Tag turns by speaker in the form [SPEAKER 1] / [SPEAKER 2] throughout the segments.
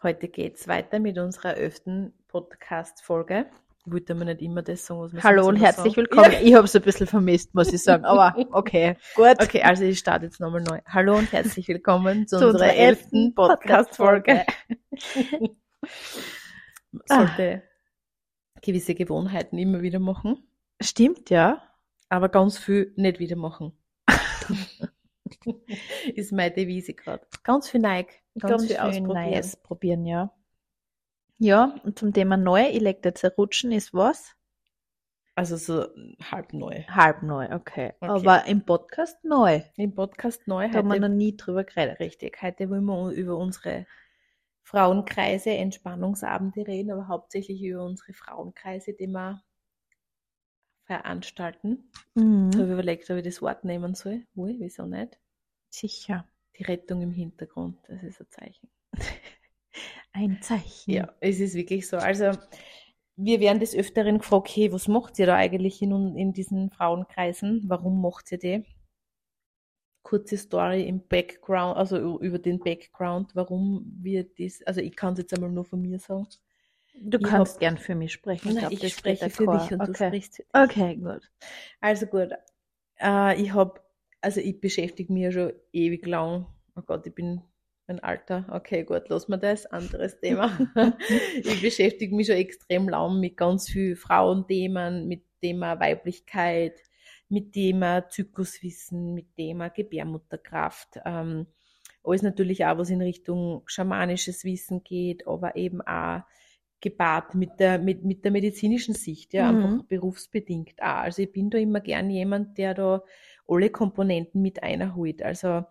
[SPEAKER 1] Heute geht's weiter mit unserer elften Podcast-Folge. Wollte man nicht immer das sagen, was man
[SPEAKER 2] Hallo und herzlich
[SPEAKER 1] sagen.
[SPEAKER 2] willkommen. Ich habe es ein bisschen vermisst, muss ich sagen. Aber okay, gut.
[SPEAKER 1] Okay, also ich starte jetzt nochmal neu. Hallo und herzlich willkommen zu,
[SPEAKER 2] Zu
[SPEAKER 1] unserer elften Podcast-Folge.
[SPEAKER 2] Ah.
[SPEAKER 1] Sollte gewisse Gewohnheiten immer wieder machen,
[SPEAKER 2] Stimmt, ja.
[SPEAKER 1] aber ganz viel nicht wieder machen. Ist meine Devise gerade. Ganz viel Neig, ganz, viel ausprobieren.
[SPEAKER 2] Neues probieren, ja. Ja, und zum Thema neu, ich leg jetzt ein Rutschen, ist was?
[SPEAKER 1] Also so halb neu.
[SPEAKER 2] Halb neu, okay.
[SPEAKER 1] Okay.
[SPEAKER 2] Aber im Podcast neu.
[SPEAKER 1] Im Podcast neu
[SPEAKER 2] Da haben wir noch nie drüber geredet.
[SPEAKER 1] Richtig. Heute wollen wir über unsere Frauenkreise, Entspannungsabende reden, aber hauptsächlich über unsere Frauenkreise, die wir veranstalten. Ich
[SPEAKER 2] Mhm.
[SPEAKER 1] habe überlegt, ob ich das Wort nehmen soll. Ui, wieso nicht?
[SPEAKER 2] Sicher.
[SPEAKER 1] Die Rettung im Hintergrund, das ist ein Zeichen.
[SPEAKER 2] Ein Zeichen.
[SPEAKER 1] Ja, es ist wirklich so. Also, wir werden des Öfteren gefragt, hey, was macht ihr da eigentlich in, in diesen Frauenkreisen? Warum macht ihr die? Kurze Story im Background, also über den Background, warum wir das, also ich kann es jetzt einmal nur von mir sagen.
[SPEAKER 2] Du
[SPEAKER 1] Ich
[SPEAKER 2] kannst
[SPEAKER 1] hab-
[SPEAKER 2] gern für mich sprechen.
[SPEAKER 1] Nein,
[SPEAKER 2] glaub,
[SPEAKER 1] ich spreche für dich und du
[SPEAKER 2] okay.
[SPEAKER 1] sprichst für dich.
[SPEAKER 2] Okay, gut.
[SPEAKER 1] Also gut, äh, ich habe, also ich beschäftige mich ja schon ewig lang. Oh Gott, ich bin ein Alter. Okay, gut, lassen wir das. Anderes Thema. ich beschäftige mich schon extrem lang mit ganz vielen Frauenthemen, mit Thema Weiblichkeit, mit Thema Zykluswissen, mit Thema Gebärmutterkraft. Ähm, alles natürlich auch, was in Richtung schamanisches Wissen geht, aber eben auch gepaart mit der, mit, mit der medizinischen Sicht, ja,
[SPEAKER 2] Mhm.
[SPEAKER 1] einfach berufsbedingt auch. Also ich bin da immer gern jemand, der da alle Komponenten mit einholt. Also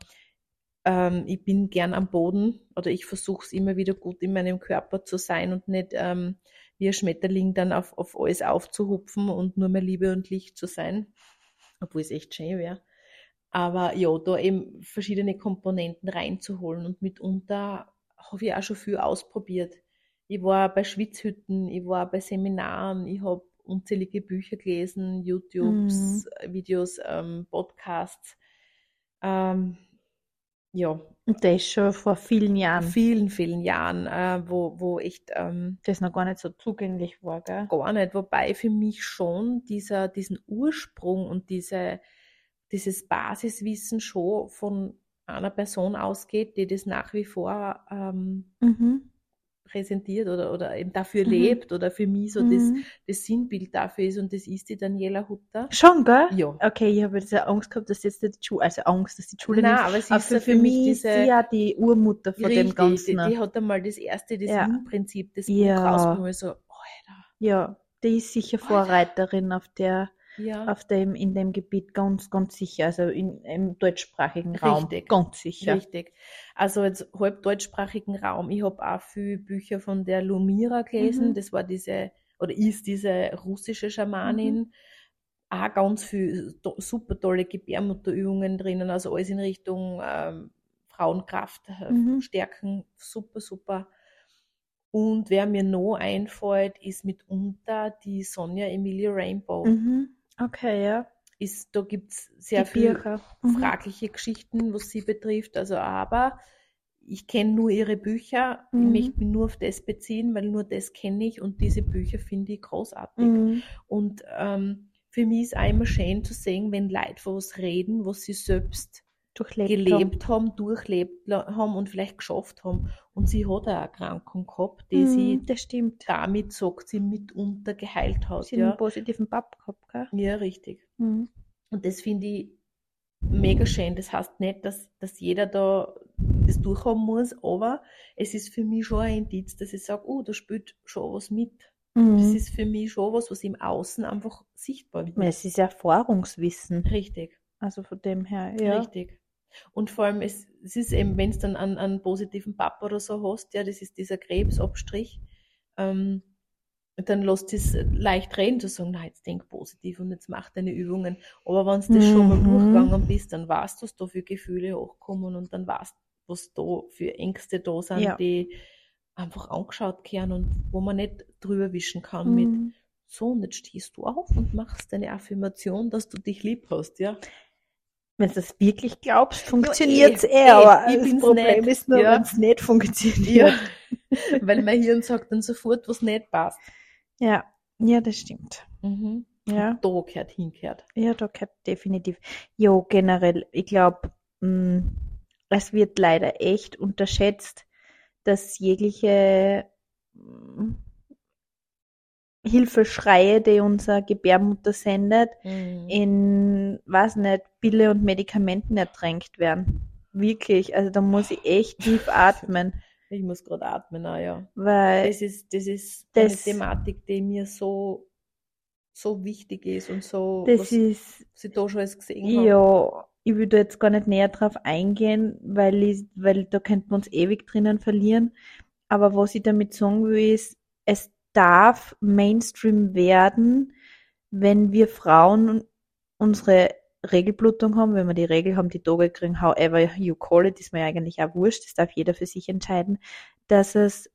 [SPEAKER 1] ähm, ich bin gern am Boden oder ich versuche es immer wieder gut in meinem Körper zu sein und nicht ähm, wie ein Schmetterling dann auf, auf alles aufzuhupfen und nur mehr Liebe und Licht zu sein, obwohl es echt schön wäre. Aber ja, da eben verschiedene Komponenten reinzuholen und mitunter habe ich auch schon viel ausprobiert. Ich war bei Schwitzhütten, ich war bei Seminaren, ich habe unzählige Bücher gelesen, YouTubes, Videos, ähm, Podcasts. Ähm, ja,
[SPEAKER 2] Und das schon vor vielen Jahren,
[SPEAKER 1] vielen, vielen Jahren, äh, wo, wo echt ähm,
[SPEAKER 2] das noch gar nicht so zugänglich war, gell?
[SPEAKER 1] gar nicht. Wobei für mich schon dieser, diesen Ursprung und diese, dieses Basiswissen schon von einer Person ausgeht, die das nach wie vor ähm,
[SPEAKER 2] Mhm.
[SPEAKER 1] Präsentiert oder, oder eben dafür
[SPEAKER 2] Mhm.
[SPEAKER 1] lebt oder für mich so das,
[SPEAKER 2] Mhm.
[SPEAKER 1] das Sinnbild dafür ist und das ist die Daniela Hutter.
[SPEAKER 2] Schon, gell?
[SPEAKER 1] Ja.
[SPEAKER 2] Okay, ich habe jetzt Angst gehabt, dass jetzt die Schule, also Angst, dass die Schule
[SPEAKER 1] Nein,
[SPEAKER 2] nicht.
[SPEAKER 1] aber sie ist
[SPEAKER 2] für,
[SPEAKER 1] ja
[SPEAKER 2] für mich ist sie ja die Urmutter von dem
[SPEAKER 1] richtig,
[SPEAKER 2] Ganzen.
[SPEAKER 1] die, die hat einmal das erste, das
[SPEAKER 2] Ja.
[SPEAKER 1] Yin-Prinzip, das
[SPEAKER 2] Ja.
[SPEAKER 1] Buch rausgenommen, so, Alter,
[SPEAKER 2] ja, die ist sicher Vorreiterin auf der,
[SPEAKER 1] ja.
[SPEAKER 2] auf dem, in dem Gebiet ganz, ganz sicher. Also in, im deutschsprachigen Raum.
[SPEAKER 1] Richtig.
[SPEAKER 2] Ganz sicher.
[SPEAKER 1] Richtig. Also jetzt halb deutschsprachigen Raum. Ich habe auch viele Bücher von der Lumira gelesen.
[SPEAKER 2] Mhm.
[SPEAKER 1] Das war diese, oder ist diese russische Schamanin.
[SPEAKER 2] Mhm.
[SPEAKER 1] Auch ganz viel to super tolle Gebärmutterübungen drinnen. Also alles in Richtung ähm, Frauenkraft äh,
[SPEAKER 2] Mhm.
[SPEAKER 1] stärken. Super, super. Und wer mir noch einfällt, ist mitunter die Sonja Emilia Rainbow.
[SPEAKER 2] Mhm. Okay, ja.
[SPEAKER 1] Ist, da gibt's sehr
[SPEAKER 2] die
[SPEAKER 1] viel
[SPEAKER 2] Bücher. Mhm.
[SPEAKER 1] fragliche Geschichten, was sie betrifft. Also aber ich kenne nur ihre Bücher.
[SPEAKER 2] Mhm.
[SPEAKER 1] Ich möchte mich nur auf das beziehen, weil nur das kenne ich und diese Bücher finde ich großartig.
[SPEAKER 2] Mhm.
[SPEAKER 1] Und ähm, für mich ist auch immer schön zu sehen, wenn Leute von was reden, was sie selbst gelebt haben, durchlebt la- haben und vielleicht geschafft haben. Und sie hat eine Erkrankung gehabt, die
[SPEAKER 2] haben.
[SPEAKER 1] sie
[SPEAKER 2] das stimmt.
[SPEAKER 1] damit, sagt sie, mitunter geheilt hat.
[SPEAKER 2] Sie hat einen
[SPEAKER 1] Ja,
[SPEAKER 2] positiven Pap gehabt, gell?
[SPEAKER 1] ja richtig.
[SPEAKER 2] Mhm.
[SPEAKER 1] Und das finde ich mega schön. Das heißt nicht, dass, dass jeder da das durchhaben muss, aber es ist für mich schon ein Indiz, dass ich sage, oh, da spielt schon was mit. Das
[SPEAKER 2] Mhm.
[SPEAKER 1] ist für mich schon was, was im Außen einfach sichtbar wird.
[SPEAKER 2] Es ist Erfahrungswissen.
[SPEAKER 1] Richtig,
[SPEAKER 2] Also von dem her, ja.
[SPEAKER 1] richtig. Und vor allem, es, es ist eben, wenn es dann einen, einen positiven Papa oder so hast, ja, das ist dieser Krebsabstrich, ähm, dann lässt es leicht reden, zu sagen, na, jetzt denk positiv und jetzt mach deine Übungen. Aber wenn du das schon mal
[SPEAKER 2] Mhm.
[SPEAKER 1] durchgegangen bist, dann weißt du, was da für Gefühle hochkommen und dann weißt du, was da für Ängste da sind,
[SPEAKER 2] Ja.
[SPEAKER 1] die einfach angeschaut werden und wo man nicht drüber wischen kann mit,
[SPEAKER 2] Mhm.
[SPEAKER 1] so, und jetzt stehst du auf und machst deine Affirmation, dass du dich lieb hast, ja.
[SPEAKER 2] Wenn du das wirklich glaubst, funktioniert es
[SPEAKER 1] eh,
[SPEAKER 2] eh,
[SPEAKER 1] eh,
[SPEAKER 2] aber
[SPEAKER 1] ich
[SPEAKER 2] das Problem
[SPEAKER 1] nicht.
[SPEAKER 2] ist nur,
[SPEAKER 1] Ja.
[SPEAKER 2] wenn es nicht funktioniert.
[SPEAKER 1] Weil mein Hirn sagt dann sofort, was nicht passt.
[SPEAKER 2] Ja, ja, das stimmt.
[SPEAKER 1] Mhm.
[SPEAKER 2] Ja,
[SPEAKER 1] Da gehört hingehört.
[SPEAKER 2] ja, da gehört definitiv. Jo, generell, ich glaube, es wird leider echt unterschätzt, dass jegliche mm, Hilfeschreie, die unsere Gebärmutter sendet,
[SPEAKER 1] Mhm.
[SPEAKER 2] in, weiß nicht, Pille und Medikamenten ertränkt werden. Wirklich, also da muss ich echt tief atmen,
[SPEAKER 1] Ich muss gerade atmen, auch, ja.
[SPEAKER 2] weil
[SPEAKER 1] Das ist, das ist
[SPEAKER 2] Das-
[SPEAKER 1] eine Thematik, die mir so, so wichtig ist und so,
[SPEAKER 2] das
[SPEAKER 1] was
[SPEAKER 2] ist,
[SPEAKER 1] ich da schon alles gesehen habe.
[SPEAKER 2] ja, ich will da jetzt gar nicht näher drauf eingehen, weil ich, weil da könnten wir uns ewig drinnen verlieren. Aber was ich damit sagen will, ist, es darf Mainstream werden, wenn wir Frauen unsere Regelblutung haben, wenn wir die Regel haben, die Tage kriegen, however you call it, ist mir eigentlich auch wurscht, das darf jeder für sich entscheiden, dass es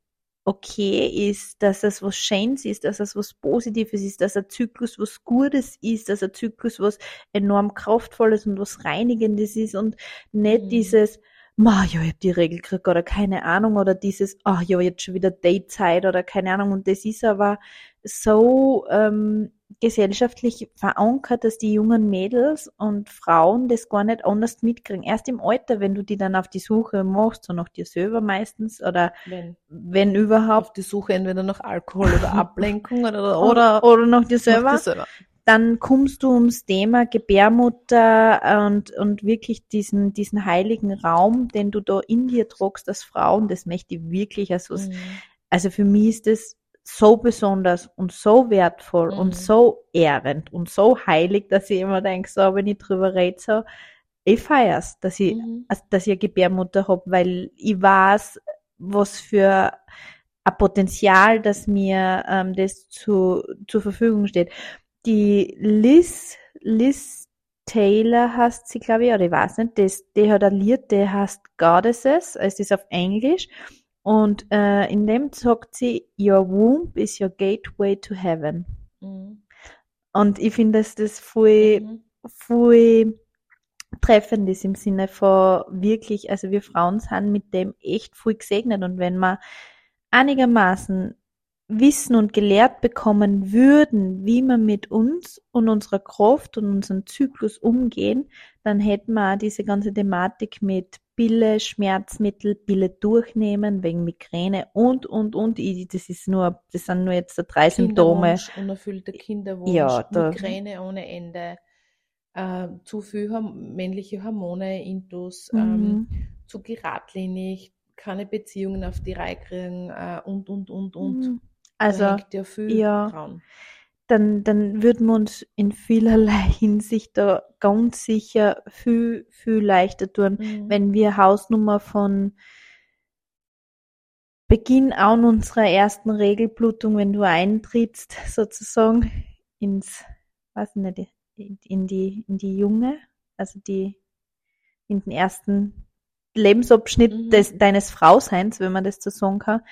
[SPEAKER 2] okay ist, dass es was Schönes ist, dass es was Positives ist, dass ein Zyklus was Gutes ist, dass ein Zyklus was enorm kraftvolles und was Reinigendes ist und nicht
[SPEAKER 1] Mhm.
[SPEAKER 2] dieses, ich hab die Regel gekriegt oder keine Ahnung oder dieses, ah, ja, jetzt schon wieder Datezeit oder keine Ahnung und das ist aber so ähm, gesellschaftlich verankert, dass die jungen Mädels und Frauen das gar nicht anders mitkriegen. Erst im Alter, wenn du die dann auf die Suche machst, so nach dir selber meistens oder
[SPEAKER 1] Wenn
[SPEAKER 2] wenn überhaupt
[SPEAKER 1] auf die Suche entweder nach Alkohol oder Ablenkung oder, oder,
[SPEAKER 2] oder nach dir selber,
[SPEAKER 1] nach dir selber.
[SPEAKER 2] Dann kommst du ums Thema Gebärmutter und, und wirklich diesen, diesen heiligen Raum, den du da in dir tragst als Frau, und das möchte ich wirklich, also,
[SPEAKER 1] Mhm.
[SPEAKER 2] also für mich ist das so besonders und so wertvoll
[SPEAKER 1] Mhm.
[SPEAKER 2] und so ehrend und so heilig, dass ich immer denke, so, wenn ich drüber rede, so, ich feier's, dass ich,
[SPEAKER 1] Mhm.
[SPEAKER 2] dass ich eine Gebärmutter hab, weil ich weiß, was für ein Potenzial, dass mir ähm, das zu, zur Verfügung steht. Die Liz, Liz Taylor heißt sie, glaube ich, oder ich weiß nicht, das, die hat ein Lied, der heißt Goddesses, es ist auf Englisch und äh, in dem sagt sie, Your womb is your gateway to heaven.
[SPEAKER 1] Mhm.
[SPEAKER 2] Und ich finde, dass das voll,
[SPEAKER 1] Mhm.
[SPEAKER 2] voll treffend ist im Sinne von wirklich, also wir Frauen sind mit dem echt voll gesegnet und wenn wir einigermaßen wissen und gelehrt bekommen würden, wie wir mit uns und unserer Kraft und unserem Zyklus umgehen, dann hätten wir auch diese ganze Thematik mit Pille, Schmerzmittel, Pille durchnehmen wegen Migräne und und und. Das ist nur, das sind nur jetzt drei Symptome.
[SPEAKER 1] Unerfüllter Kinderwunsch,
[SPEAKER 2] Ja,
[SPEAKER 1] Migräne ohne Ende, äh, zu viel Horm männliche Hormone, Intus,
[SPEAKER 2] Mhm.
[SPEAKER 1] ähm, zu geradlinig, keine Beziehungen auf die Reihe kriegen äh, und, und, und, und.
[SPEAKER 2] Mhm. Also
[SPEAKER 1] ja
[SPEAKER 2] ja.
[SPEAKER 1] dran.
[SPEAKER 2] dann, dann würden wir uns in vielerlei Hinsicht da ganz sicher viel, viel leichter tun,
[SPEAKER 1] Mhm.
[SPEAKER 2] wenn wir Hausnummer von Beginn an unserer ersten Regelblutung, wenn du eintrittst, sozusagen ins, weiß nicht, in, in die, in die Junge, also die, in den ersten Lebensabschnitt
[SPEAKER 1] Mhm.
[SPEAKER 2] des, deines Frauseins, wenn man das so sagen kann,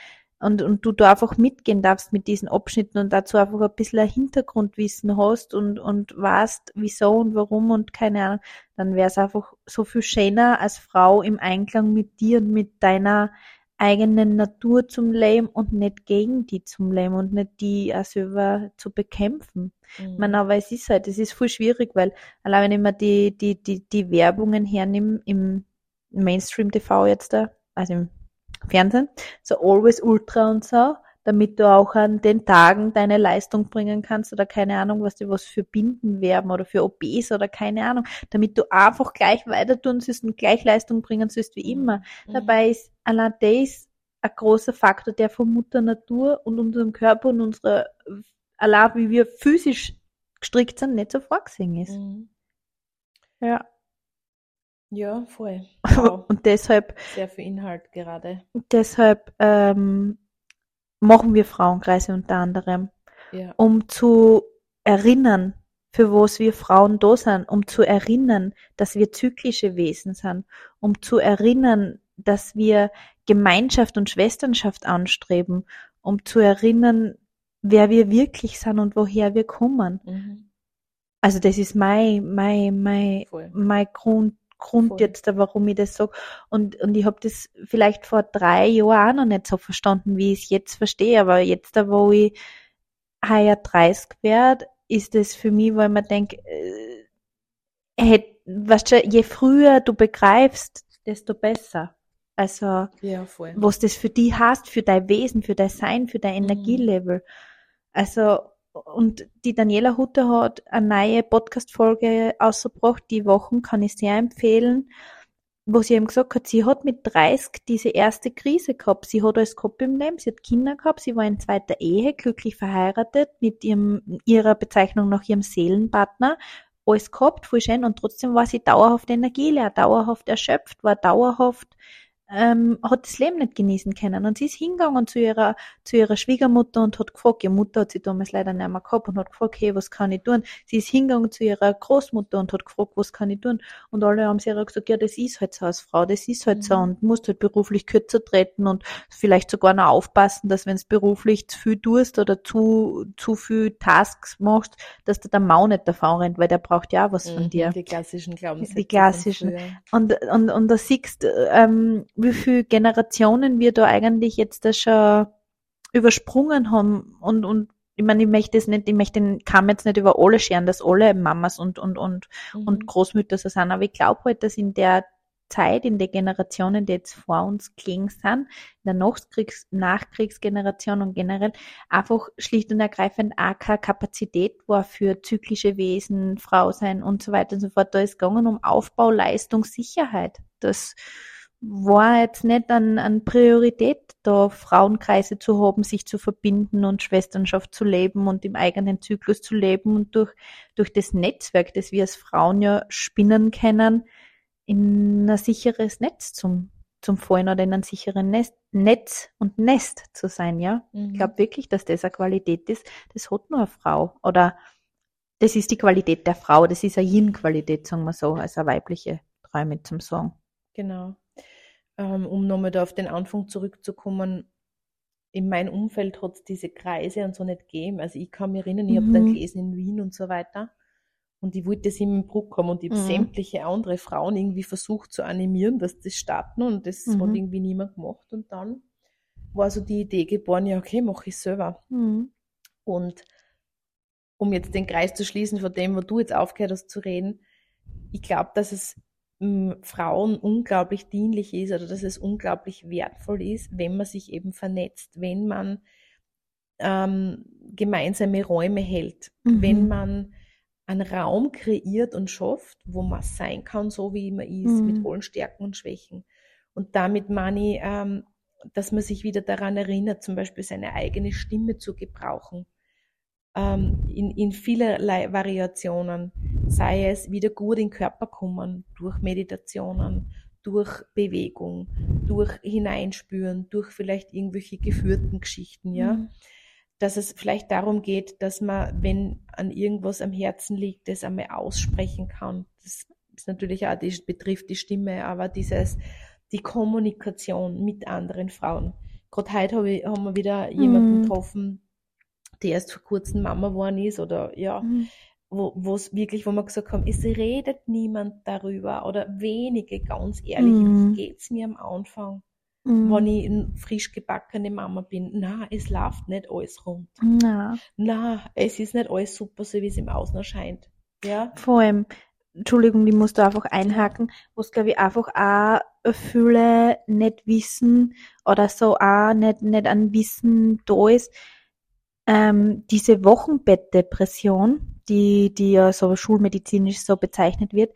[SPEAKER 2] und, und du da einfach mitgehen darfst mit diesen Abschnitten und dazu einfach ein bisschen ein Hintergrundwissen hast und, und weißt, wieso und warum und keine Ahnung, dann wäre es einfach so viel schöner als Frau im Einklang mit dir und mit deiner eigenen Natur zum Leben und nicht gegen die zum Leben und nicht die auch selber zu bekämpfen.
[SPEAKER 1] Mhm.
[SPEAKER 2] Ich meine, aber es ist halt, es ist voll schwierig, weil allein wenn ich mir die, die, die, die Werbungen hernehme im Mainstream-TV jetzt da, also im Fernsehen, so Always Ultra und so, damit du auch an den Tagen deine Leistung bringen kannst oder keine Ahnung, was du was für Binden werben oder für OPs oder keine Ahnung, damit du einfach gleich weiter tun sollst und gleich Leistung bringen sollst wie immer.
[SPEAKER 1] Mhm.
[SPEAKER 2] Dabei ist allein das ein großer Faktor, der von Mutter Natur und unserem Körper und unserer, allein wie wir physisch gestrickt sind, nicht so vorgesehen ist.
[SPEAKER 1] Mhm.
[SPEAKER 2] Ja.
[SPEAKER 1] Ja, voll. Wow.
[SPEAKER 2] Und deshalb,
[SPEAKER 1] Sehr viel Inhalt gerade.
[SPEAKER 2] deshalb ähm, machen wir Frauenkreise unter anderem,
[SPEAKER 1] Ja.
[SPEAKER 2] um zu erinnern, für was wir Frauen da sind, um zu erinnern, dass wir zyklische Wesen sind, um zu erinnern, dass wir Gemeinschaft und Schwesternschaft anstreben, um zu erinnern, wer wir wirklich sind und woher wir kommen.
[SPEAKER 1] Mhm.
[SPEAKER 2] Also das ist mein, mein, mein,
[SPEAKER 1] Voll.
[SPEAKER 2] mein Grund, Grund
[SPEAKER 1] Voll.
[SPEAKER 2] jetzt, da, warum ich das sage. Und, und ich habe das vielleicht vor drei Jahren auch noch nicht so verstanden, wie ich es jetzt verstehe. Aber jetzt, da wo ich heuer 30 werde, ist es für mich, weil man denkt, äh, hätt, weißt du, je früher du begreifst, desto besser. Also,
[SPEAKER 1] Ja,
[SPEAKER 2] was das für dich hast, für dein Wesen, für dein Sein, für dein
[SPEAKER 1] Mhm.
[SPEAKER 2] Energielevel. Also, und die Daniela Hutter hat eine neue Podcast-Folge ausgebracht, die Wochen kann ich sehr empfehlen, wo sie eben gesagt hat, sie hat mit 30 diese erste Krise gehabt. Sie hat alles gehabt im Leben, sie hat Kinder gehabt, sie war in zweiter Ehe, glücklich verheiratet mit ihrem, ihrer Bezeichnung nach ihrem Seelenpartner, alles gehabt, voll schön, und trotzdem war sie dauerhaft energieleer, dauerhaft erschöpft, war dauerhaft ähm, hat das Leben nicht genießen können. Und sie ist hingegangen zu ihrer, zu ihrer Schwiegermutter und hat gefragt, ihre Mutter hat sie damals leider nicht mehr gehabt und hat gefragt, hey, was kann ich tun? Sie ist hingegangen zu ihrer Großmutter und hat gefragt, was kann ich tun? Und alle haben sie gesagt, ja, das ist halt so als Frau, das ist halt so
[SPEAKER 1] Mhm.
[SPEAKER 2] und musst halt beruflich kürzer treten und vielleicht sogar noch aufpassen, dass wenn es beruflich zu viel tust oder zu, zu viel Tasks machst, dass der der Mau nicht davon rennt, weil der braucht ja auch was von
[SPEAKER 1] Mhm,
[SPEAKER 2] dir.
[SPEAKER 1] Die klassischen Glaubenssätze.
[SPEAKER 2] Die klassischen.
[SPEAKER 1] Von.
[SPEAKER 2] Und, und, und da siehst ähm, wie viele Generationen wir da eigentlich jetzt da schon übersprungen haben und, und ich meine, ich möchte es nicht, ich möchte den Kamm jetzt nicht über alle scheren, dass alle Mamas und, und, und, und
[SPEAKER 1] Mhm.
[SPEAKER 2] Großmütter so sind, aber ich glaube halt, dass in der Zeit, in der Generationen, die jetzt vor uns gelegen sind, in der Nachkriegs Nachkriegsgeneration und generell einfach schlicht und ergreifend auch keine Kapazität war für zyklische Wesen, Frau sein und so weiter und so fort. Da ist gegangen um Aufbau, Leistung, Sicherheit. Das war jetzt nicht an, an Priorität, da Frauenkreise zu haben, sich zu verbinden und Schwesternschaft zu leben und im eigenen Zyklus zu leben und durch, durch das Netzwerk, das wir als Frauen ja spinnen können, in ein sicheres Netz zum, zum Fallen oder in ein sicheren Nest, Netz und Nest zu sein, ja.
[SPEAKER 1] Mhm.
[SPEAKER 2] Ich glaube wirklich, dass das eine Qualität ist, das hat nur eine Frau. Oder das ist die Qualität der Frau, das ist eine Yin-Qualität, sagen wir so, als eine weibliche Träume zum Sagen.
[SPEAKER 1] Genau. Ähm, um nochmal da auf den Anfang zurückzukommen, in meinem Umfeld hat es diese Kreise und so nicht gegeben. Also ich kann mich erinnern, ich habe dann
[SPEAKER 2] Mhm.
[SPEAKER 1] gelesen in Wien und so weiter. Und ich wollte das immer im Bruck haben und ich habe
[SPEAKER 2] Mhm.
[SPEAKER 1] sämtliche andere Frauen irgendwie versucht zu animieren, dass das starten und das hat
[SPEAKER 2] Mhm.
[SPEAKER 1] irgendwie niemand gemacht. Und dann war so die Idee geboren, ja okay, mache ich selber.
[SPEAKER 2] Mhm.
[SPEAKER 1] Und um jetzt den Kreis zu schließen von dem, wo du jetzt aufgehört hast zu reden, ich glaube, dass es Frauen unglaublich dienlich ist oder dass es unglaublich wertvoll ist, wenn man sich eben vernetzt, wenn man ähm, gemeinsame Räume hält,
[SPEAKER 2] Mhm.
[SPEAKER 1] wenn man einen Raum kreiert und schafft, wo man sein kann, so wie man ist,
[SPEAKER 2] Mhm.
[SPEAKER 1] mit allen Stärken und Schwächen. Und damit meine ich, ähm, dass man sich wieder daran erinnert, zum Beispiel seine eigene Stimme zu gebrauchen. Ähm, in, in vielerlei Variationen, sei es wieder gut in den Körper kommen, durch Meditationen, durch Bewegung, durch Hineinspüren, durch vielleicht irgendwelche geführten Geschichten, ja
[SPEAKER 2] Mhm.
[SPEAKER 1] dass es vielleicht darum geht, dass man, wenn an irgendwas am Herzen liegt, das einmal aussprechen kann. Das ist natürlich auch, das betrifft die Stimme, aber dieses, die Kommunikation mit anderen Frauen. Gerade heute habe ich, haben wir wieder jemanden
[SPEAKER 2] Mhm.
[SPEAKER 1] getroffen, der erst vor kurzem Mama geworden ist oder ja,
[SPEAKER 2] Mhm.
[SPEAKER 1] wo wo es wirklich, wo wir gesagt haben, es redet niemand darüber oder wenige, ganz ehrlich,
[SPEAKER 2] Mhm.
[SPEAKER 1] geht's mir am Anfang?
[SPEAKER 2] Mhm.
[SPEAKER 1] wenn ich eine frisch gebackene Mama bin. Na, es läuft nicht alles rund.
[SPEAKER 2] Na,
[SPEAKER 1] Na, es ist nicht alles super, so wie es im Außen erscheint. Ja?
[SPEAKER 2] vor allem, Entschuldigung, die musst du einfach einhaken, was glaube ich einfach auch viele nicht wissen oder so auch nicht, nicht an Wissen da ist, ähm, diese Wochenbettdepression, die, die ja so schulmedizinisch so bezeichnet wird,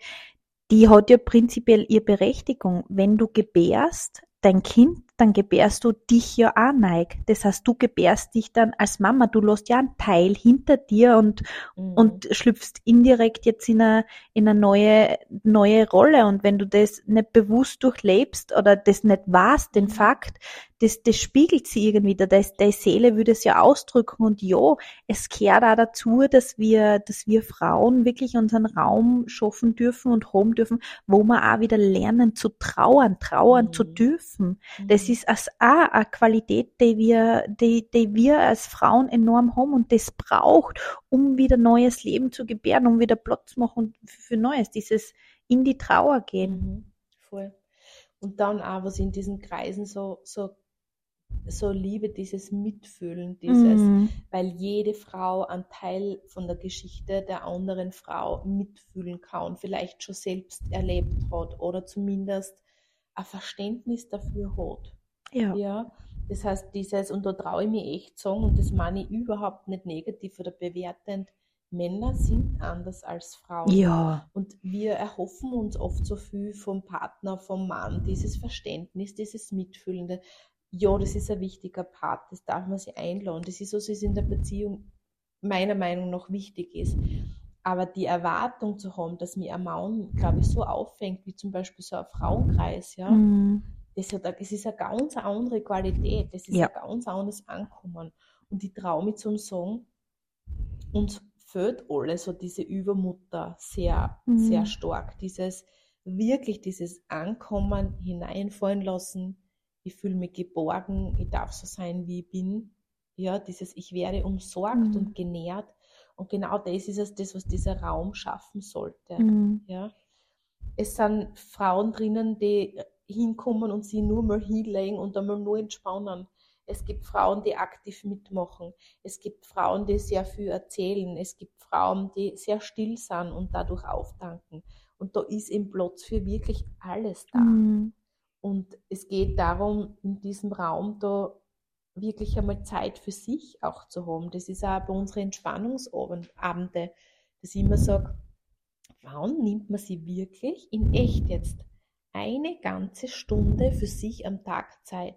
[SPEAKER 2] die hat ja prinzipiell ihre Berechtigung. Wenn du gebärst, dein Kind, dann gebärst du dich ja auch neig. Das heißt, du gebärst dich dann als Mama, du lässt ja einen Teil hinter dir und
[SPEAKER 1] Mhm.
[SPEAKER 2] und schlüpfst indirekt jetzt in eine, in eine neue, neue Rolle. Und wenn du das nicht bewusst durchlebst oder das nicht weißt, den
[SPEAKER 1] Mhm.
[SPEAKER 2] Fakt, das, das spiegelt sie irgendwie, da deine Seele würde es ja ausdrücken. Und ja, es gehört auch dazu, dass wir, dass wir Frauen wirklich unseren Raum schaffen dürfen und haben dürfen, wo wir auch wieder lernen zu trauern, trauern
[SPEAKER 1] Mhm.
[SPEAKER 2] zu dürfen.
[SPEAKER 1] Mhm.
[SPEAKER 2] Das ist als auch eine Qualität, die wir, die, die wir als Frauen enorm haben und das braucht, um wieder neues Leben zu gebären, um wieder Platz zu machen für Neues. Dieses in die Trauer gehen.
[SPEAKER 1] Mhm, voll. Und dann auch, was in diesen Kreisen so, so, so liebe, dieses Mitfühlen, dieses,
[SPEAKER 2] Mhm.
[SPEAKER 1] weil jede Frau einen Teil von der Geschichte der anderen Frau mitfühlen kann, vielleicht schon selbst erlebt hat oder zumindest ein Verständnis dafür hat.
[SPEAKER 2] Ja.
[SPEAKER 1] Ja, das heißt, dieses, und da traue ich mich echt sagen, und das meine ich überhaupt nicht negativ oder bewertend, Männer sind anders als Frauen.
[SPEAKER 2] Ja.
[SPEAKER 1] Und wir erhoffen uns oft so viel vom Partner, vom Mann, dieses Verständnis, dieses Mitfühlende. Ja, das ist ein wichtiger Part, das darf man sich einladen. Das ist, was es in der Beziehung meiner Meinung nach wichtig ist. Aber die Erwartung zu haben, dass mir ein Mann, glaube ich, so auffängt, wie zum Beispiel so ein Frauenkreis, ja,
[SPEAKER 2] Mhm.
[SPEAKER 1] Das, hat, das ist eine ganz andere Qualität, das ist
[SPEAKER 2] Ja.
[SPEAKER 1] ein ganz anderes Ankommen. Und ich traue mich zum Sagen, uns fehlt alle so diese Übermutter sehr,
[SPEAKER 2] Mhm.
[SPEAKER 1] sehr stark. Dieses, wirklich dieses Ankommen, hineinfallen lassen. Ich fühle mich geborgen, ich darf so sein, wie ich bin. Ja, dieses, ich werde umsorgt
[SPEAKER 2] Mhm.
[SPEAKER 1] und genährt. Und genau das ist es, das, was dieser Raum schaffen sollte.
[SPEAKER 2] Mhm.
[SPEAKER 1] Ja. Es sind Frauen drinnen, die hinkommen und sie nur mal hinlegen und einmal nur entspannen. Es gibt Frauen, die aktiv mitmachen. Es gibt Frauen, die sehr viel erzählen. Es gibt Frauen, die sehr still sind und dadurch auftanken. Und da ist im Platz für wirklich alles da.
[SPEAKER 2] Mhm.
[SPEAKER 1] Und es geht darum, in diesem Raum da wirklich einmal Zeit für sich auch zu haben. Das ist auch bei unseren Entspannungsabende, dass ich immer sage, wann nimmt man sie wirklich in echt jetzt eine ganze Stunde für sich am Tag Zeit,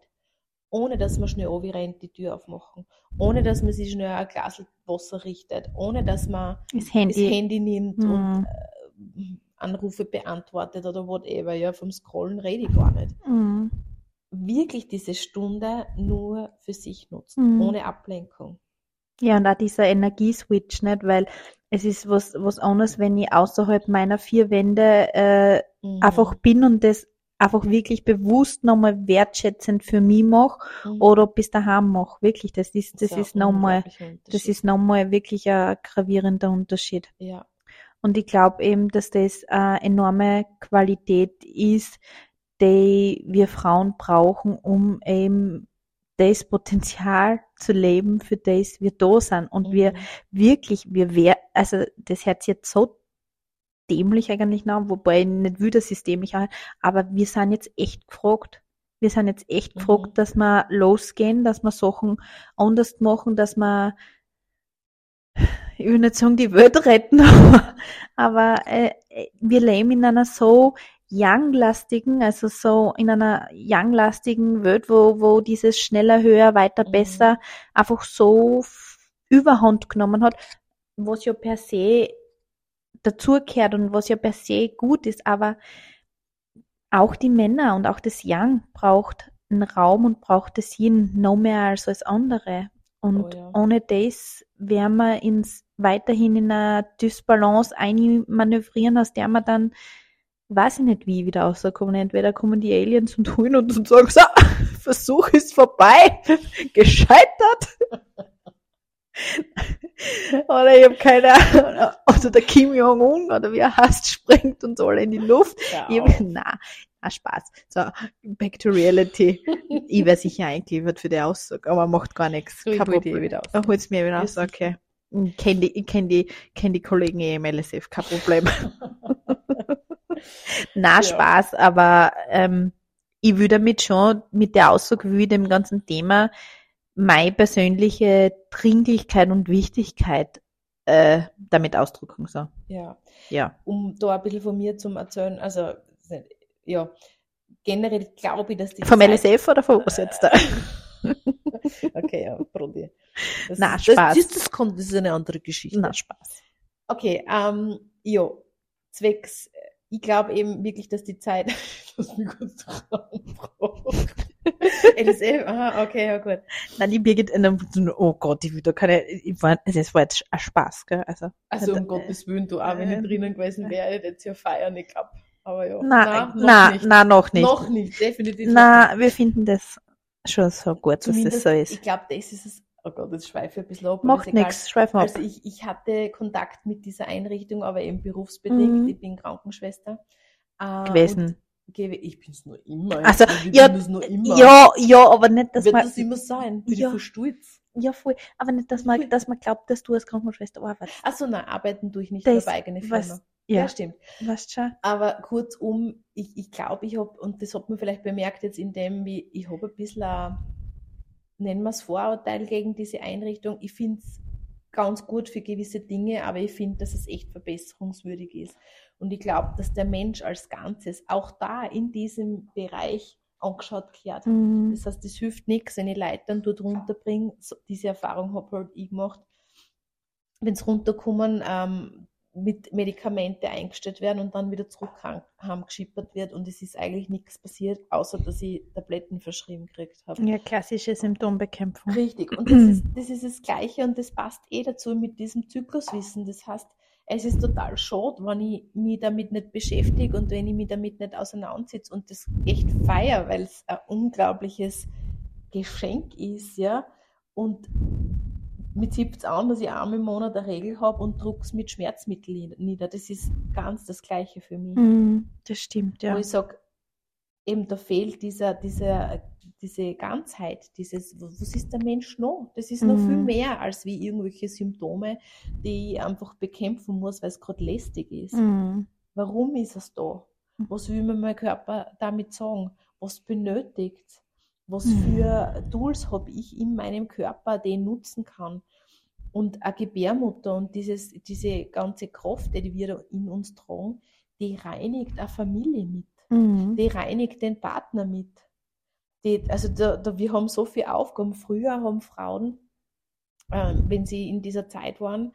[SPEAKER 1] ohne dass man schnell rennt, die Tür aufmachen, ohne dass man sich schnell ein Glas Wasser richtet, ohne dass man
[SPEAKER 2] Das
[SPEAKER 1] das
[SPEAKER 2] Handy.
[SPEAKER 1] Handy nimmt und
[SPEAKER 2] Mhm.
[SPEAKER 1] äh, Anrufe beantwortet oder whatever, ja, vom Scrollen rede ich gar nicht.
[SPEAKER 2] Mhm.
[SPEAKER 1] Wirklich diese Stunde nur für sich nutzen,
[SPEAKER 2] Mhm.
[SPEAKER 1] ohne Ablenkung.
[SPEAKER 2] Ja, und auch dieser Energieswitch, nicht? Weil es ist was, was anderes, wenn ich außerhalb meiner vier Wände äh,
[SPEAKER 1] Mhm.
[SPEAKER 2] einfach bin und das einfach wirklich bewusst nochmal wertschätzend für mich mache
[SPEAKER 1] Mhm.
[SPEAKER 2] oder bis daheim mache. Wirklich, das ist, das
[SPEAKER 1] ein
[SPEAKER 2] ist nochmal, das ist nochmal wirklich ein gravierender Unterschied.
[SPEAKER 1] ja.
[SPEAKER 2] Und ich glaube eben, dass das eine enorme Qualität ist, die wir Frauen brauchen, um eben das Potenzial zu leben, für das wir da sind. Und wir
[SPEAKER 1] Mhm.
[SPEAKER 2] wirklich, wir wär, also das hört sich jetzt so dämlich eigentlich nach, wobei ich nicht will, dass es dämlich an, aber wir sind jetzt echt gefragt. Wir sind jetzt echt
[SPEAKER 1] Mhm.
[SPEAKER 2] gefragt, dass wir losgehen, dass wir Sachen anders machen, dass wir ich will nicht sagen, die Welt retten, aber, äh, wir leben in einer so young-lastigen, also so in einer young-lastigen Welt, wo, wo dieses schneller, höher, weiter,
[SPEAKER 1] Mhm.
[SPEAKER 2] besser einfach so überhand genommen hat, was ja per se dazugehört und was ja per se gut ist, aber auch die Männer und auch das Young braucht einen Raum und braucht das Yin noch mehr als alles andere. Und
[SPEAKER 1] Oh ja.
[SPEAKER 2] ohne das werden wir ins, weiterhin in einer Dysbalance einmanövrieren, aus der wir dann, weiß ich nicht wie, wieder rauskommen. Entweder kommen die Aliens und holen uns und sagen, so, Versuch ist vorbei, gescheitert. Oder ich habe keine Ahnung, oder der Kim Jong-un oder wie er heißt, springt uns alle in die Luft.
[SPEAKER 1] Hör
[SPEAKER 2] Ich,
[SPEAKER 1] auf.
[SPEAKER 2] na, na, Spaß. So, back to reality. ich wäre sicher eingeliefert für die Aussage, aber macht gar nichts.
[SPEAKER 1] So, ich hol
[SPEAKER 2] Problem.
[SPEAKER 1] wieder aus.
[SPEAKER 2] Da holt's mir wieder
[SPEAKER 1] Ja,
[SPEAKER 2] aus, okay. Ich kenne die, kenn die, kenn die Kollegen eh im LSF, kein Problem. Na,
[SPEAKER 1] Ja.
[SPEAKER 2] Spaß, aber ähm, ich würde damit schon, mit der Aussage, wie dem ganzen Thema, meine persönliche Dringlichkeit und Wichtigkeit äh, damit ausdrücken. So.
[SPEAKER 1] Ja.
[SPEAKER 2] Ja.
[SPEAKER 1] Um da ein bisschen von mir zum Erzählen, also, ja, generell glaube ich, dass die
[SPEAKER 2] Vom
[SPEAKER 1] Zeit-
[SPEAKER 2] LSF oder von was jetzt da?
[SPEAKER 1] Okay, ja, Brody. Das,
[SPEAKER 2] Na,
[SPEAKER 1] das,
[SPEAKER 2] Spaß.
[SPEAKER 1] Das, das, kommt, das ist eine andere Geschichte.
[SPEAKER 2] Na, Spaß.
[SPEAKER 1] Okay, ähm, ja, zwecks, äh, ich glaube eben wirklich, dass die Zeit, lass mich kurz LSF, aha, okay, ja gut.
[SPEAKER 2] Nein, die Birgit, äh, oh Gott, ich da keine, ich war, also es war jetzt ein Spaß, gell, also.
[SPEAKER 1] Also um
[SPEAKER 2] Äh,
[SPEAKER 1] Gottes Willen, du, auch wenn ich drinnen gewesen wäre, hätte ich jetzt ja feiern, ich glaube. Aber ja.
[SPEAKER 2] Na,
[SPEAKER 1] nicht.
[SPEAKER 2] na, noch nicht.
[SPEAKER 1] Noch nicht, definitiv
[SPEAKER 2] Na,
[SPEAKER 1] nicht.
[SPEAKER 2] wir finden das schon so gut, dass das so ist.
[SPEAKER 1] Ich glaube, das ist es oh Gott, jetzt schweife ich ein bisschen ab.
[SPEAKER 2] Macht nichts, schweif ab.
[SPEAKER 1] Also ich, ich hatte Kontakt mit dieser Einrichtung, aber eben berufsbedingt.
[SPEAKER 2] Mhm.
[SPEAKER 1] Ich bin Krankenschwester. Äh,
[SPEAKER 2] Gewesen.
[SPEAKER 1] Ich bin's nur immer.
[SPEAKER 2] Also,
[SPEAKER 1] ich
[SPEAKER 2] ja,
[SPEAKER 1] bin immer.
[SPEAKER 2] Ja, ja, aber nicht, dass
[SPEAKER 1] Wird
[SPEAKER 2] man,
[SPEAKER 1] das immer sein? Bin
[SPEAKER 2] Ja.
[SPEAKER 1] ich verstutzt?
[SPEAKER 2] ja, voll, aber nicht, dass man, dass man glaubt, dass du als Krankenschwester arbeitest.
[SPEAKER 1] Achso, nein, arbeiten tue ich nicht
[SPEAKER 2] Das,
[SPEAKER 1] auf eigene Firma.
[SPEAKER 2] was-
[SPEAKER 1] ja.
[SPEAKER 2] Ja,
[SPEAKER 1] stimmt.
[SPEAKER 2] weißt schon.
[SPEAKER 1] Aber kurzum, ich, ich glaube, ich habe, und das hat man vielleicht bemerkt jetzt in dem, wie ich habe ein bisschen, ein, nennen wir es Vorurteil gegen diese Einrichtung. Ich finde es ganz gut für gewisse Dinge, aber ich finde, dass es echt verbesserungswürdig ist. Und ich glaube, dass der Mensch als Ganzes auch da in diesem Bereich angeschaut gehört.
[SPEAKER 2] Mhm.
[SPEAKER 1] Das heißt, es hilft nichts, wenn ich Leute dann dort runterbringe. So, diese Erfahrung habe halt ich gemacht. Wenn es runterkommen, ähm, mit Medikamente eingestellt werden und dann wieder zurück heimgeschippert wird und es ist eigentlich nichts passiert, außer dass ich Tabletten verschrieben gekriegt habe.
[SPEAKER 2] Ja, klassische Symptombekämpfung.
[SPEAKER 1] Richtig. Und das ist, das ist das Gleiche und das passt eh dazu mit diesem Zykluswissen. Das heißt, es ist total schade, wenn ich mich damit nicht beschäftige und wenn ich mich damit nicht auseinandersetze und das echt feier, weil es ein unglaubliches Geschenk ist, ja. Und mit 70 an, dass ich einmal im Monat eine Regel habe und druck's mit Schmerzmitteln nieder. Das ist ganz das Gleiche für mich
[SPEAKER 2] Mhm, das stimmt,
[SPEAKER 1] wo
[SPEAKER 2] ja.
[SPEAKER 1] ich sage, eben da fehlt dieser, dieser, diese Ganzheit, dieses, was ist der Mensch noch? Das ist noch
[SPEAKER 2] Mhm.
[SPEAKER 1] viel mehr als wie irgendwelche Symptome, die ich einfach bekämpfen muss, weil es gerade lästig ist.
[SPEAKER 2] Mhm.
[SPEAKER 1] Warum ist es da?
[SPEAKER 2] Mhm.
[SPEAKER 1] Was will mir mein Körper damit sagen? Was benötigt? Was
[SPEAKER 2] Mhm.
[SPEAKER 1] für Tools habe ich in meinem Körper, die ich nutzen kann? Und eine Gebärmutter und dieses, diese ganze Kraft, die wir in uns tragen, die reinigt eine Familie mit
[SPEAKER 2] Mhm.
[SPEAKER 1] die reinigt den Partner mit. Die, also da, da, wir haben so viele Aufgaben. Früher haben Frauen, äh, wenn sie in dieser Zeit waren,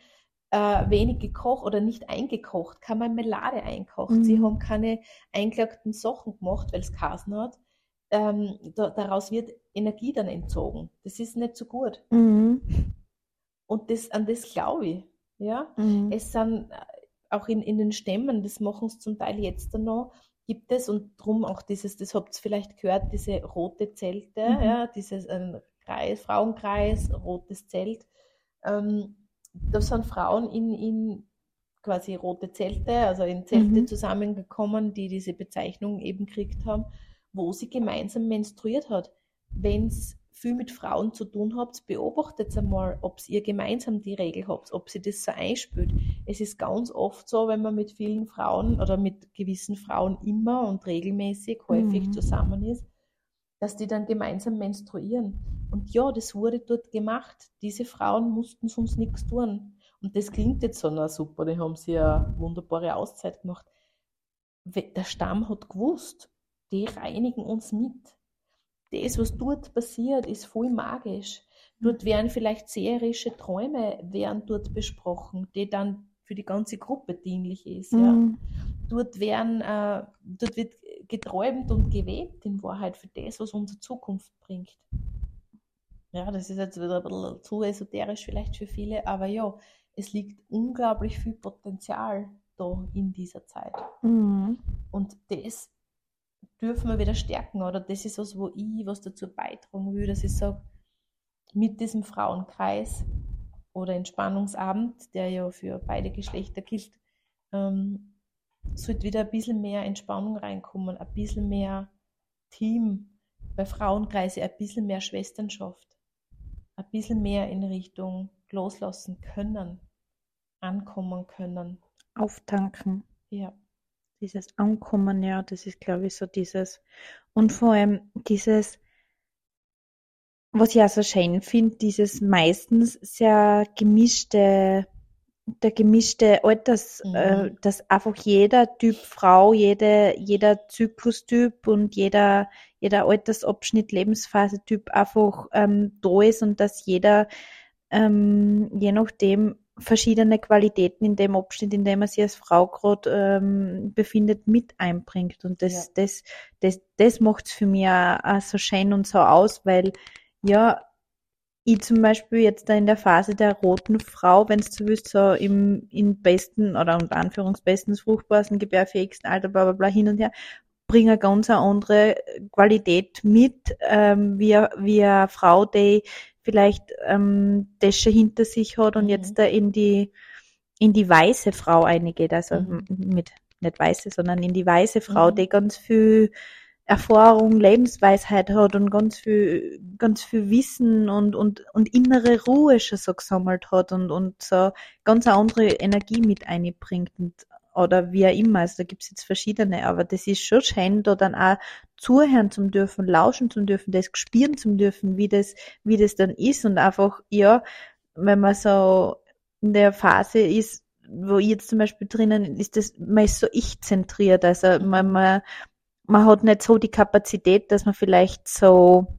[SPEAKER 1] äh, wenig gekocht oder nicht eingekocht, keine Marmelade einkocht.
[SPEAKER 2] Mhm.
[SPEAKER 1] Sie haben keine eingelagten Sachen gemacht, weil es Kasen hat. Ähm, da, daraus wird Energie dann entzogen. Das ist nicht so gut.
[SPEAKER 2] Mhm.
[SPEAKER 1] Und das, an das glaube ich. Ja?
[SPEAKER 2] Mhm.
[SPEAKER 1] Es sind äh, auch in, in den Stämmen, das machen sie zum Teil jetzt dann noch, gibt es und drum auch dieses, das habt ihr vielleicht gehört, diese rote Zelte,
[SPEAKER 2] Mhm.
[SPEAKER 1] ja, dieses ein Kreis, Frauenkreis, rotes Zelt. Ähm, da sind Frauen in, in quasi rote Zelte, also in Zelte
[SPEAKER 2] Mhm.
[SPEAKER 1] zusammengekommen, die diese Bezeichnung eben gekriegt haben, wo sie gemeinsam menstruiert hat. Wenn es viel mit Frauen zu tun habt, beobachtet einmal, ob ihr gemeinsam die Regel habt, ob sie das so einspült. Es ist ganz oft so, wenn man mit vielen Frauen oder mit gewissen Frauen immer und regelmäßig häufig
[SPEAKER 2] Mhm.
[SPEAKER 1] zusammen ist, dass die dann gemeinsam menstruieren. Und ja, das wurde dort gemacht. Diese Frauen mussten sonst nichts tun. Und das klingt jetzt so, na super, die haben sie ja wunderbare Auszeit gemacht. Der Stamm hat gewusst, die reinigen uns mit. Das, was dort passiert, ist voll magisch. Dort werden vielleicht seherische Träume werden dort besprochen, die dann für die ganze Gruppe dienlich ist. Ja.
[SPEAKER 2] Mhm.
[SPEAKER 1] Dort, werden, äh, dort wird geträumt und gewebt in Wahrheit für das, was unsere Zukunft bringt. Ja, das ist jetzt wieder ein bisschen zu esoterisch vielleicht für viele, aber ja, es liegt unglaublich viel Potenzial da in dieser Zeit.
[SPEAKER 2] Mhm.
[SPEAKER 1] Und das dürfen wir wieder stärken, oder das ist was, wo ich was dazu beitragen will, dass ich sage, mit diesem Frauenkreis oder Entspannungsabend, der ja für beide Geschlechter gilt, ähm, sollte wieder ein bisschen mehr Entspannung reinkommen, ein bisschen mehr Team, bei Frauenkreise ein bisschen mehr Schwesternschaft, ein bisschen mehr in Richtung loslassen können, ankommen können.
[SPEAKER 2] Auftanken.
[SPEAKER 1] Ja.
[SPEAKER 2] Dieses Ankommen, ja, das ist, glaube ich, so dieses. Und vor allem dieses, was ich auch so schön finde, dieses meistens sehr gemischte, der gemischte Alters,
[SPEAKER 1] Mhm.
[SPEAKER 2] äh, dass einfach jeder Typ Frau, jede, jeder Zyklustyp und jeder, jeder Altersabschnitt, Lebensphase-Typ einfach ähm, da ist und dass jeder ähm, je nachdem verschiedene Qualitäten in dem Abschnitt, in dem er sich als Frau gerade ähm, befindet, mit einbringt. Und das,
[SPEAKER 1] Ja.
[SPEAKER 2] das, das, das macht's für mich auch, auch so schön und so aus, weil ja, ich zum Beispiel jetzt da in der Phase der roten Frau, wenn es so willst, so im, im besten oder unter Anführungsbestens fruchtbarsten, gebärfähigsten Alter, bla bla bla hin und her, bringe eine ganz andere Qualität mit, ähm, wie, wie eine Frau, die vielleicht ähm, das schon hinter sich hat und
[SPEAKER 1] Mhm.
[SPEAKER 2] jetzt da in die in die weiße Frau eingeht, also
[SPEAKER 1] Mhm.
[SPEAKER 2] mit nicht weiße, sondern in die weiße Frau,
[SPEAKER 1] Mhm.
[SPEAKER 2] die ganz viel Erfahrung, Lebensweisheit hat und ganz viel, ganz viel Wissen und, und, und innere Ruhe schon so gesammelt hat und, und so ganz eine andere Energie mit einbringt und, oder wie auch immer. Also da gibt's jetzt verschiedene, aber das ist schon schön, da dann auch zuhören zum dürfen, lauschen zum dürfen, das spüren zum dürfen, wie das, wie das dann ist und einfach, ja, wenn man so in der Phase ist, wo ich jetzt zum Beispiel drinnen ist, das, man ist so ich-zentriert, also man, man, man hat nicht so die Kapazität, dass man vielleicht so,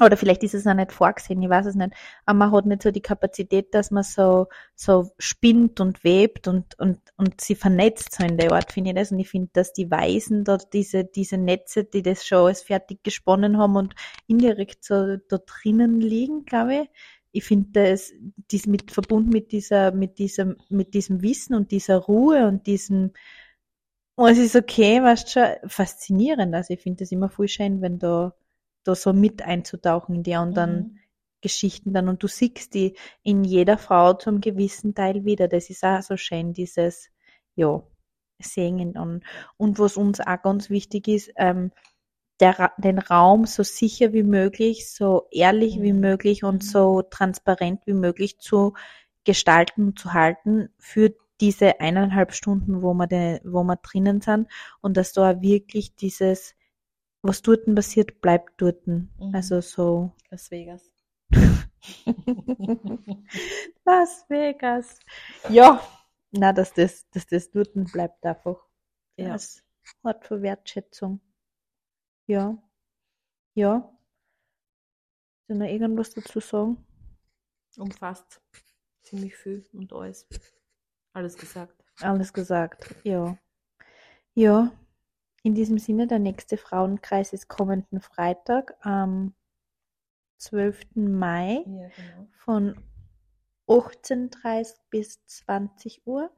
[SPEAKER 2] oder vielleicht ist es auch nicht vorgesehen, ich weiß es nicht, aber man hat nicht so die Kapazität, dass man so, so spinnt und webt und, und, und sie vernetzt so in der Art, finde ich das. Und ich finde, dass die Weisen dort diese, diese Netze, die das schon alles fertig gesponnen haben und indirekt so da drinnen liegen, glaube ich. Ich finde das, dies mit, verbunden mit dieser, mit diesem, mit diesem Wissen und dieser Ruhe und diesem, und es ist okay, weißt schon, faszinierend. Also ich finde das immer voll schön, wenn da, da so mit einzutauchen in die anderen
[SPEAKER 1] Mhm.
[SPEAKER 2] Geschichten dann und du siehst die in jeder Frau zum gewissen Teil wieder. Das ist auch so schön, dieses, ja, Singen und, und was uns auch ganz wichtig ist, ähm, der, den Raum so sicher wie möglich, so ehrlich wie
[SPEAKER 1] Mhm.
[SPEAKER 2] möglich und
[SPEAKER 1] Mhm.
[SPEAKER 2] so transparent wie möglich zu gestalten und zu halten für diese eineinhalb Stunden, wo wir, de, wo wir drinnen sind und dass da wirklich dieses, was dort passiert, bleibt dort.
[SPEAKER 1] Mhm.
[SPEAKER 2] Also so
[SPEAKER 1] Las Vegas.
[SPEAKER 2] Las Vegas. Ja, na, dass das, dass das dort bleibt einfach.
[SPEAKER 1] Ja.
[SPEAKER 2] Das Wort für Wertschätzung. Ja. Ja. Da noch irgendwas dazu sagen?
[SPEAKER 1] Umfasst ziemlich viel und alles. Alles gesagt.
[SPEAKER 2] Alles gesagt. Ja. Ja. In diesem Sinne, der nächste Frauenkreis ist kommenden Freitag am 12. Mai
[SPEAKER 1] Ja, genau.
[SPEAKER 2] von 18.30 bis 20 Uhr.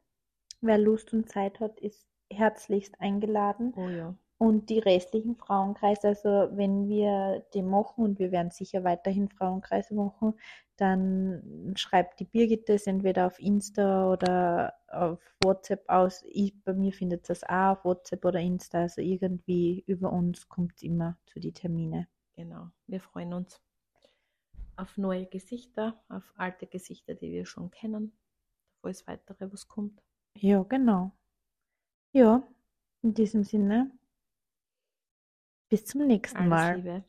[SPEAKER 2] Wer Lust und Zeit hat, ist herzlichst eingeladen.
[SPEAKER 1] Oh ja.
[SPEAKER 2] Und die restlichen Frauenkreise, also wenn wir die machen und wir werden sicher weiterhin Frauenkreise machen, dann schreibt die Birgit das entweder auf Insta oder auf WhatsApp aus. Ich, bei mir findet das auch auf WhatsApp oder Insta, also irgendwie über uns kommt es immer zu die Termine.
[SPEAKER 1] Genau. Wir freuen uns auf neue Gesichter, auf alte Gesichter, die wir schon kennen, falls weitere was kommt.
[SPEAKER 2] Ja, genau. Ja, in diesem Sinne, bis zum nächsten
[SPEAKER 1] Alles
[SPEAKER 2] Mal.
[SPEAKER 1] Liebe.